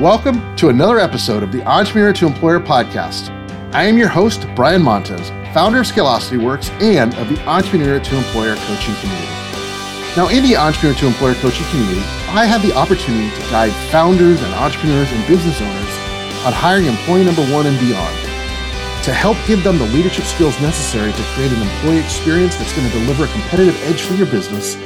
Welcome to another episode of the Entrepreneur to Employer podcast. I am your host, Brian Montez, founder of Scaleocity Works and of the Entrepreneur to Employer coaching community. Now, in the Entrepreneur to Employer coaching community, I have the opportunity to guide founders and entrepreneurs and business owners on hiring employee number one and beyond to help give them the leadership skills necessary to create an employee experience that's going to deliver a competitive edge for your business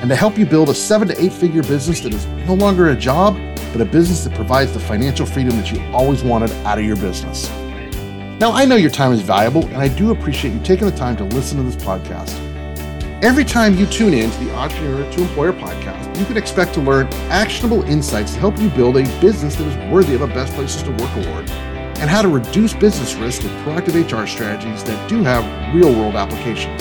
and to help you build a seven to eight figure business that is no longer a job, but a business that provides the financial freedom that you always wanted out of your business. Now, I know your time is valuable, and I do appreciate you taking the time to listen to this podcast. Every time you tune in to the Entrepreneur to Employer podcast, you can expect to learn actionable insights to help you build a business that is worthy of a Best Places to Work award and how to reduce business risk with proactive HR strategies that do have real world applications.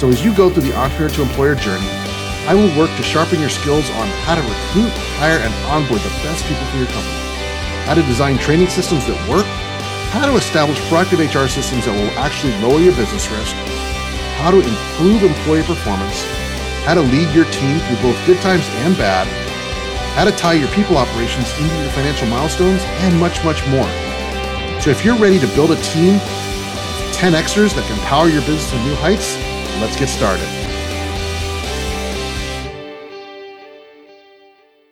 So, as you go through the entrepreneur to employer journey, I will work to sharpen your skills on how to recruit, hire, and onboard the best people for your company, how to design training systems that work, how to establish proactive HR systems that will actually lower your business risk, how to improve employee performance, how to lead your team through both good times and bad, how to tie your people operations into your financial milestones, and much, much more. So if you're ready to build a team of 10 Xers that can power your business to new heights, let's get started.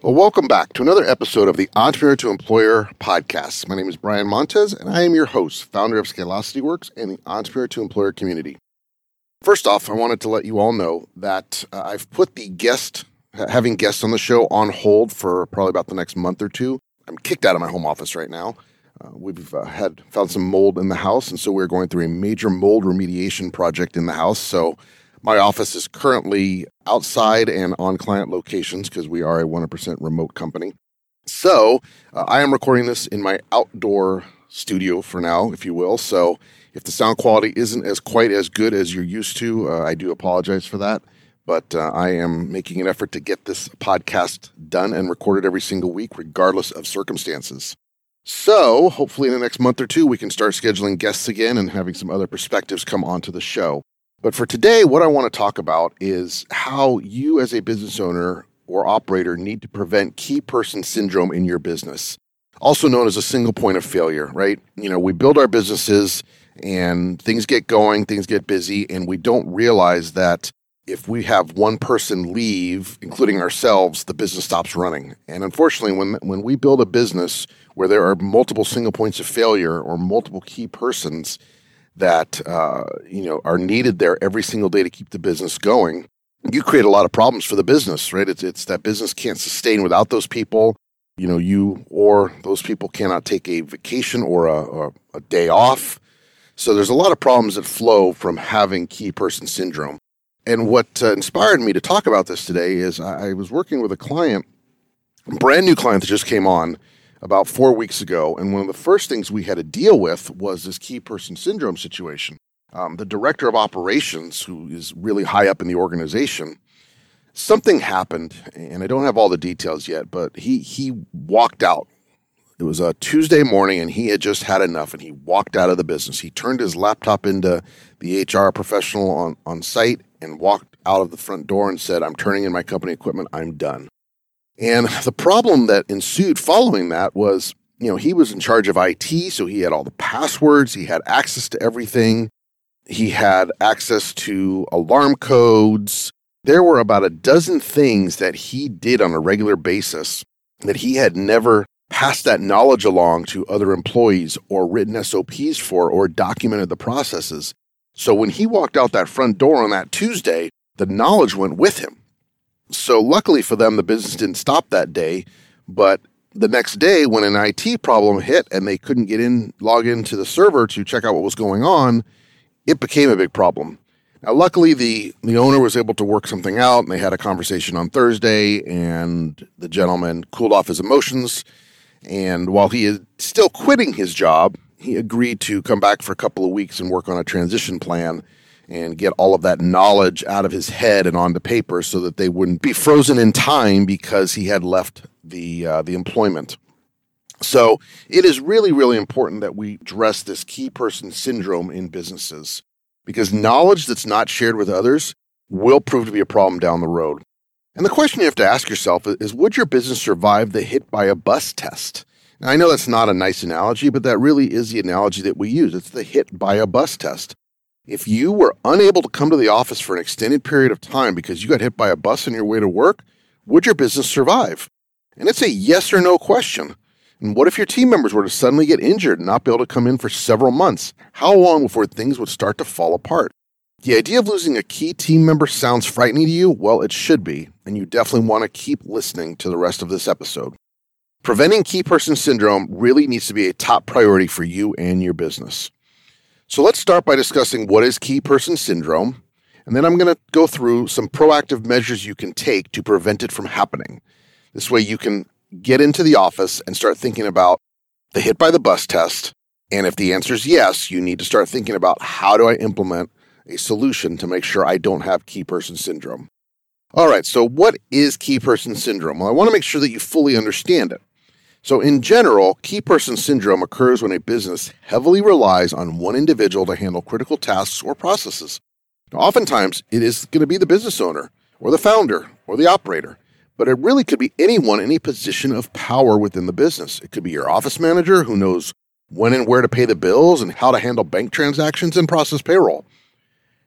Well, welcome back to another episode of the Entrepreneur to Employer podcast. My name is Brian Montez, and I am your host, founder of Scaleocity Works and the Entrepreneur to Employer community. First off, I wanted to let you all know that uh, I've put the guest, having guests on the show, on hold for probably about the next month or two. I'm kicked out of my home office right now. Uh, we've uh, had found some mold in the house, and so we're going through a major mold remediation project in the house. So my office is currently outside and on client locations because we are a 100% remote company. So uh, I am recording this in my outdoor studio for now, if you will. So if the sound quality isn't as quite as good as you're used to, uh, I do apologize for that. But uh, I am making an effort to get this podcast done and recorded every single week, regardless of circumstances. So, hopefully, in the next month or two, we can start scheduling guests again and having some other perspectives come onto the show. But for today, what I want to talk about is how you, as a business owner or operator, need to prevent key person syndrome in your business, also known as a single point of failure, right? You know, we build our businesses and things get going, things get busy, and we don't realize that if we have one person leave, including ourselves, the business stops running. And unfortunately, when when we build a business where there are multiple single points of failure or multiple key persons that uh, you know are needed there every single day to keep the business going, you create a lot of problems for the business, right? It's it's that business can't sustain without those people. You know, you or those people cannot take a vacation or a, a day off. So there's a lot of problems that flow from having key person syndrome. And what uh, inspired me to talk about this today is I, I was working with a client, brand new client that just came on about four weeks ago. And one of the first things we had to deal with was this key person syndrome situation. Um, the director of operations, who is really high up in the organization, something happened, and I don't have all the details yet, but he he walked out. It was a Tuesday morning, and he had just had enough, and he walked out of the business. He turned his laptop into the HR professional on, on site and walked out of the front door and said, I'm turning in my company equipment. I'm done. And the problem that ensued following that was, you know, he was in charge of IT, so he had all the passwords, he had access to everything, he had access to alarm codes. There were about a dozen things that he did on a regular basis that he had never passed that knowledge along to other employees or written SOPs for or documented the processes. So when he walked out that front door on that Tuesday, the knowledge went with him. So luckily for them, the business didn't stop that day. But the next day, when an IT problem hit and they couldn't get in, log into the server to check out what was going on, it became a big problem. Now, luckily, the, the owner was able to work something out and they had a conversation on Thursday, and the gentleman cooled off his emotions. And while he is still quitting his job, he agreed to come back for a couple of weeks and work on a transition plan and get all of that knowledge out of his head and onto paper so that they wouldn't be frozen in time because he had left the uh, the employment. So it is really really important that we address this key person syndrome in businesses because knowledge that's not shared with others will prove to be a problem down the road. And the question you have to ask yourself is Would your business survive the hit by a bus test? Now, I know that's not a nice analogy, but that really is the analogy that we use. It's the hit by a bus test. If you were unable to come to the office for an extended period of time because you got hit by a bus on your way to work, would your business survive? And it's a yes or no question. And what if your team members were to suddenly get injured and not be able to come in for several months? How long before things would start to fall apart? The idea of losing a key team member sounds frightening to you? Well, it should be, and you definitely want to keep listening to the rest of this episode. Preventing key person syndrome really needs to be a top priority for you and your business. So let's start by discussing what is key person syndrome, and then I'm going to go through some proactive measures you can take to prevent it from happening. This way, you can get into the office and start thinking about the hit by the bus test. And if the answer is yes, you need to start thinking about how do I implement a solution to make sure I don't have key person syndrome. All right, so what is key person syndrome? Well, I want to make sure that you fully understand it. So, in general, key person syndrome occurs when a business heavily relies on one individual to handle critical tasks or processes. Now, oftentimes, it is going to be the business owner, or the founder, or the operator but it really could be anyone in a position of power within the business. It could be your office manager who knows when and where to pay the bills and how to handle bank transactions and process payroll.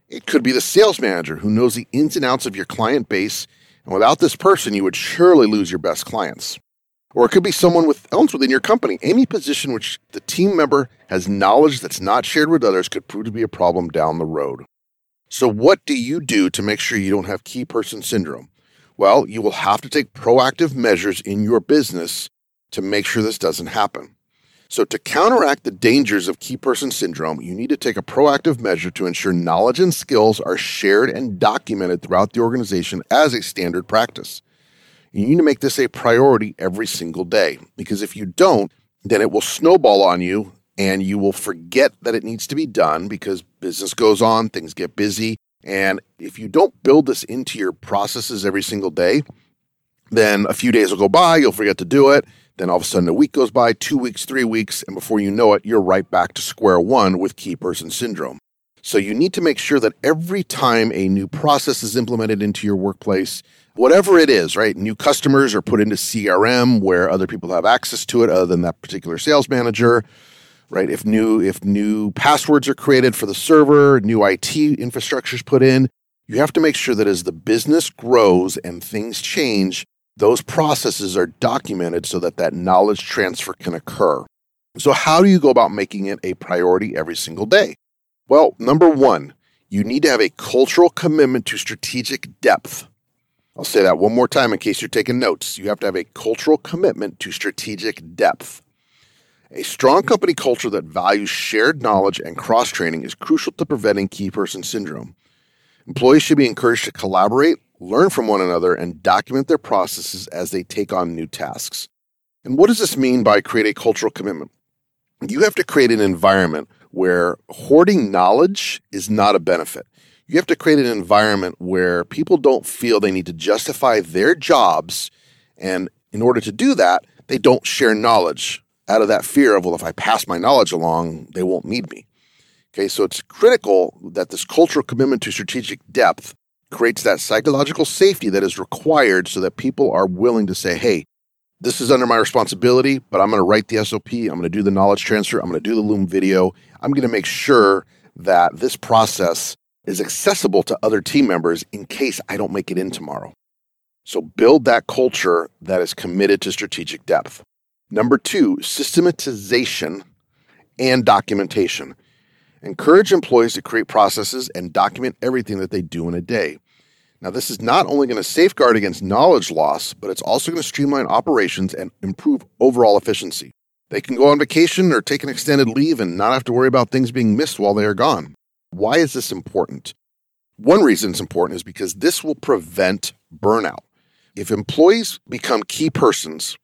It could be the sales manager who knows the ins and outs of your client base, and without this person, you would surely lose your best clients. Or it could be someone with, else within your company. Any position which the team member has knowledge that's not shared with others could prove to be a problem down the road. So, what do you do to make sure you don't have key person syndrome? Well, you will have to take proactive measures in your business to make sure this doesn't happen. So, to counteract the dangers of key person syndrome, you need to take a proactive measure to ensure knowledge and skills are shared and documented throughout the organization as a standard practice. You need to make this a priority every single day because if you don't, then it will snowball on you and you will forget that it needs to be done because business goes on, things get busy, and if you don't build this into your processes every single day, then a few days will go by, you'll forget to do it. Then all of a sudden, a week goes by, two weeks, three weeks, and before you know it, you're right back to square one with key person syndrome. So you need to make sure that every time a new process is implemented into your workplace, whatever it is, right? New customers are put into CRM where other people have access to it other than that particular sales manager right? If new if new passwords are created for the server, new IT infrastructure is put in, you have to make sure that as the business grows and things change, those processes are documented so that that knowledge transfer can occur. So how do you go about making it a priority every single day? Well, number 1, you need to have a cultural commitment to strategic depth. I'll say that one more time in case you're taking notes. You have to have a cultural commitment to strategic depth. A strong company culture that values shared knowledge and cross training is crucial to preventing key person syndrome. Employees should be encouraged to collaborate, learn from one another, and document their processes as they take on new tasks. And what does this mean by create a cultural commitment? You have to create an environment where hoarding knowledge is not a benefit. You have to create an environment where people don't feel they need to justify their jobs. And in order to do that, they don't share knowledge out of that fear of, well, if I pass my knowledge along, they won't need me. Okay, so it's critical that this cultural commitment to strategic depth creates that psychological safety that is required so that people are willing to say, hey, this is under my responsibility, but I'm going to write the SOP. I'm going to do the knowledge transfer. I'm going to do the Loom video. I'm going to make sure that this process is accessible to other team members in case I don't make it in tomorrow. So build that culture that is committed to strategic depth. Number two, systematization and documentation. Encourage employees to create processes and document everything that they do in a day. Now, this is not only going to safeguard against knowledge loss, but it's also going to streamline operations and improve overall efficiency. They can go on vacation or take an extended leave and not have to worry about things being missed while they are gone. Why is this important? One reason it's important is because this will prevent burnout. If employees become key persons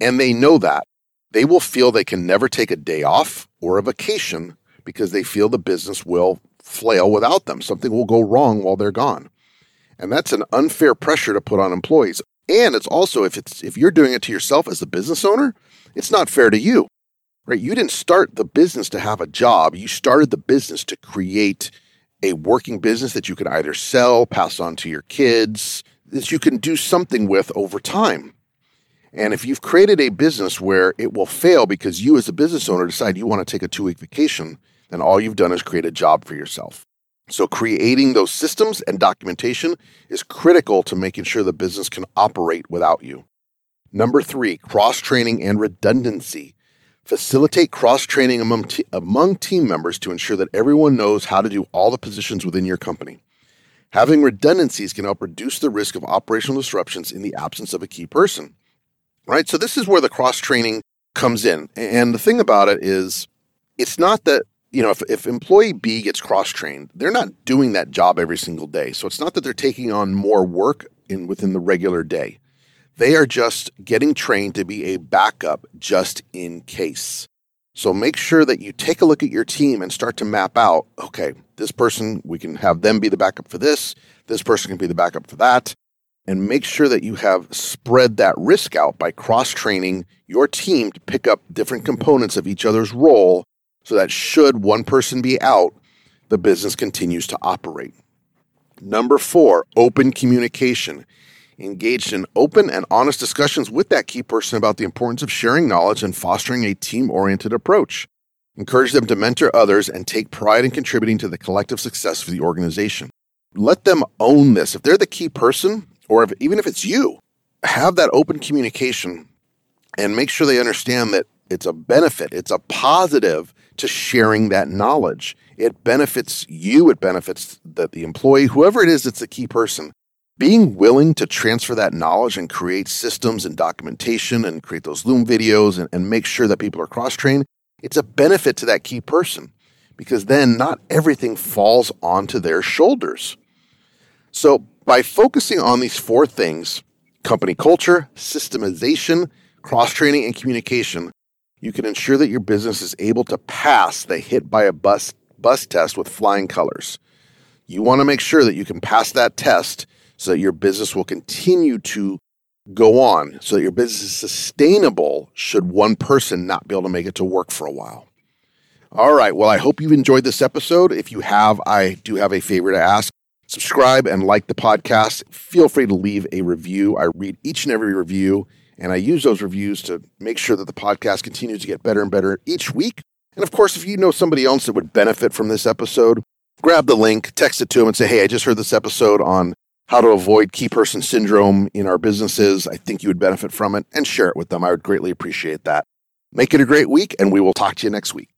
and they know that, they will feel they can never take a day off or a vacation because they feel the business will flail without them. Something will go wrong while they're gone. And that's an unfair pressure to put on employees. And it's also if it's if you're doing it to yourself as a business owner, it's not fair to you. Right? You didn't start the business to have a job. You started the business to create a working business that you could either sell, pass on to your kids, that you can do something with over time. And if you've created a business where it will fail because you, as a business owner, decide you want to take a two week vacation, then all you've done is create a job for yourself. So, creating those systems and documentation is critical to making sure the business can operate without you. Number three, cross training and redundancy. Facilitate cross training among, te- among team members to ensure that everyone knows how to do all the positions within your company. Having redundancies can help reduce the risk of operational disruptions in the absence of a key person right? So this is where the cross training comes in. And the thing about it is, it's not that, you know, if, if employee B gets cross trained, they're not doing that job every single day. So it's not that they're taking on more work in within the regular day. They are just getting trained to be a backup just in case. So make sure that you take a look at your team and start to map out okay, this person, we can have them be the backup for this. This person can be the backup for that and make sure that you have spread that risk out by cross training your team to pick up different components of each other's role so that should one person be out, the business continues to operate. Number four, open communication. Engaged in open and honest discussions with that key person about the importance of sharing knowledge and fostering a team oriented approach. Encourage them to mentor others and take pride in contributing to the collective success of the organization. Let them own this. If they're the key person, or if, even if it's you, have that open communication and make sure they understand that it's a benefit, it's a positive to sharing that knowledge. It benefits you, it benefits the, the employee, whoever it is that's the key person. Being willing to transfer that knowledge and create systems and documentation and create those Loom videos and, and make sure that people are cross trained, it's a benefit to that key person because then not everything falls onto their shoulders. So by focusing on these four things company culture, systemization, cross training, and communication you can ensure that your business is able to pass the hit by a bus, bus test with flying colors. You want to make sure that you can pass that test so that your business will continue to go on, so that your business is sustainable should one person not be able to make it to work for a while. All right. Well, I hope you've enjoyed this episode. If you have, I do have a favor to ask subscribe and like the podcast. Feel free to leave a review. I read each and every review, and I use those reviews to make sure that the podcast continues to get better and better each week. And of course, if you know somebody else that would benefit from this episode, grab the link, text it to them, and say, Hey, I just heard this episode on how to avoid key person syndrome in our businesses. I think you would benefit from it, and share it with them. I would greatly appreciate that. Make it a great week, and we will talk to you next week.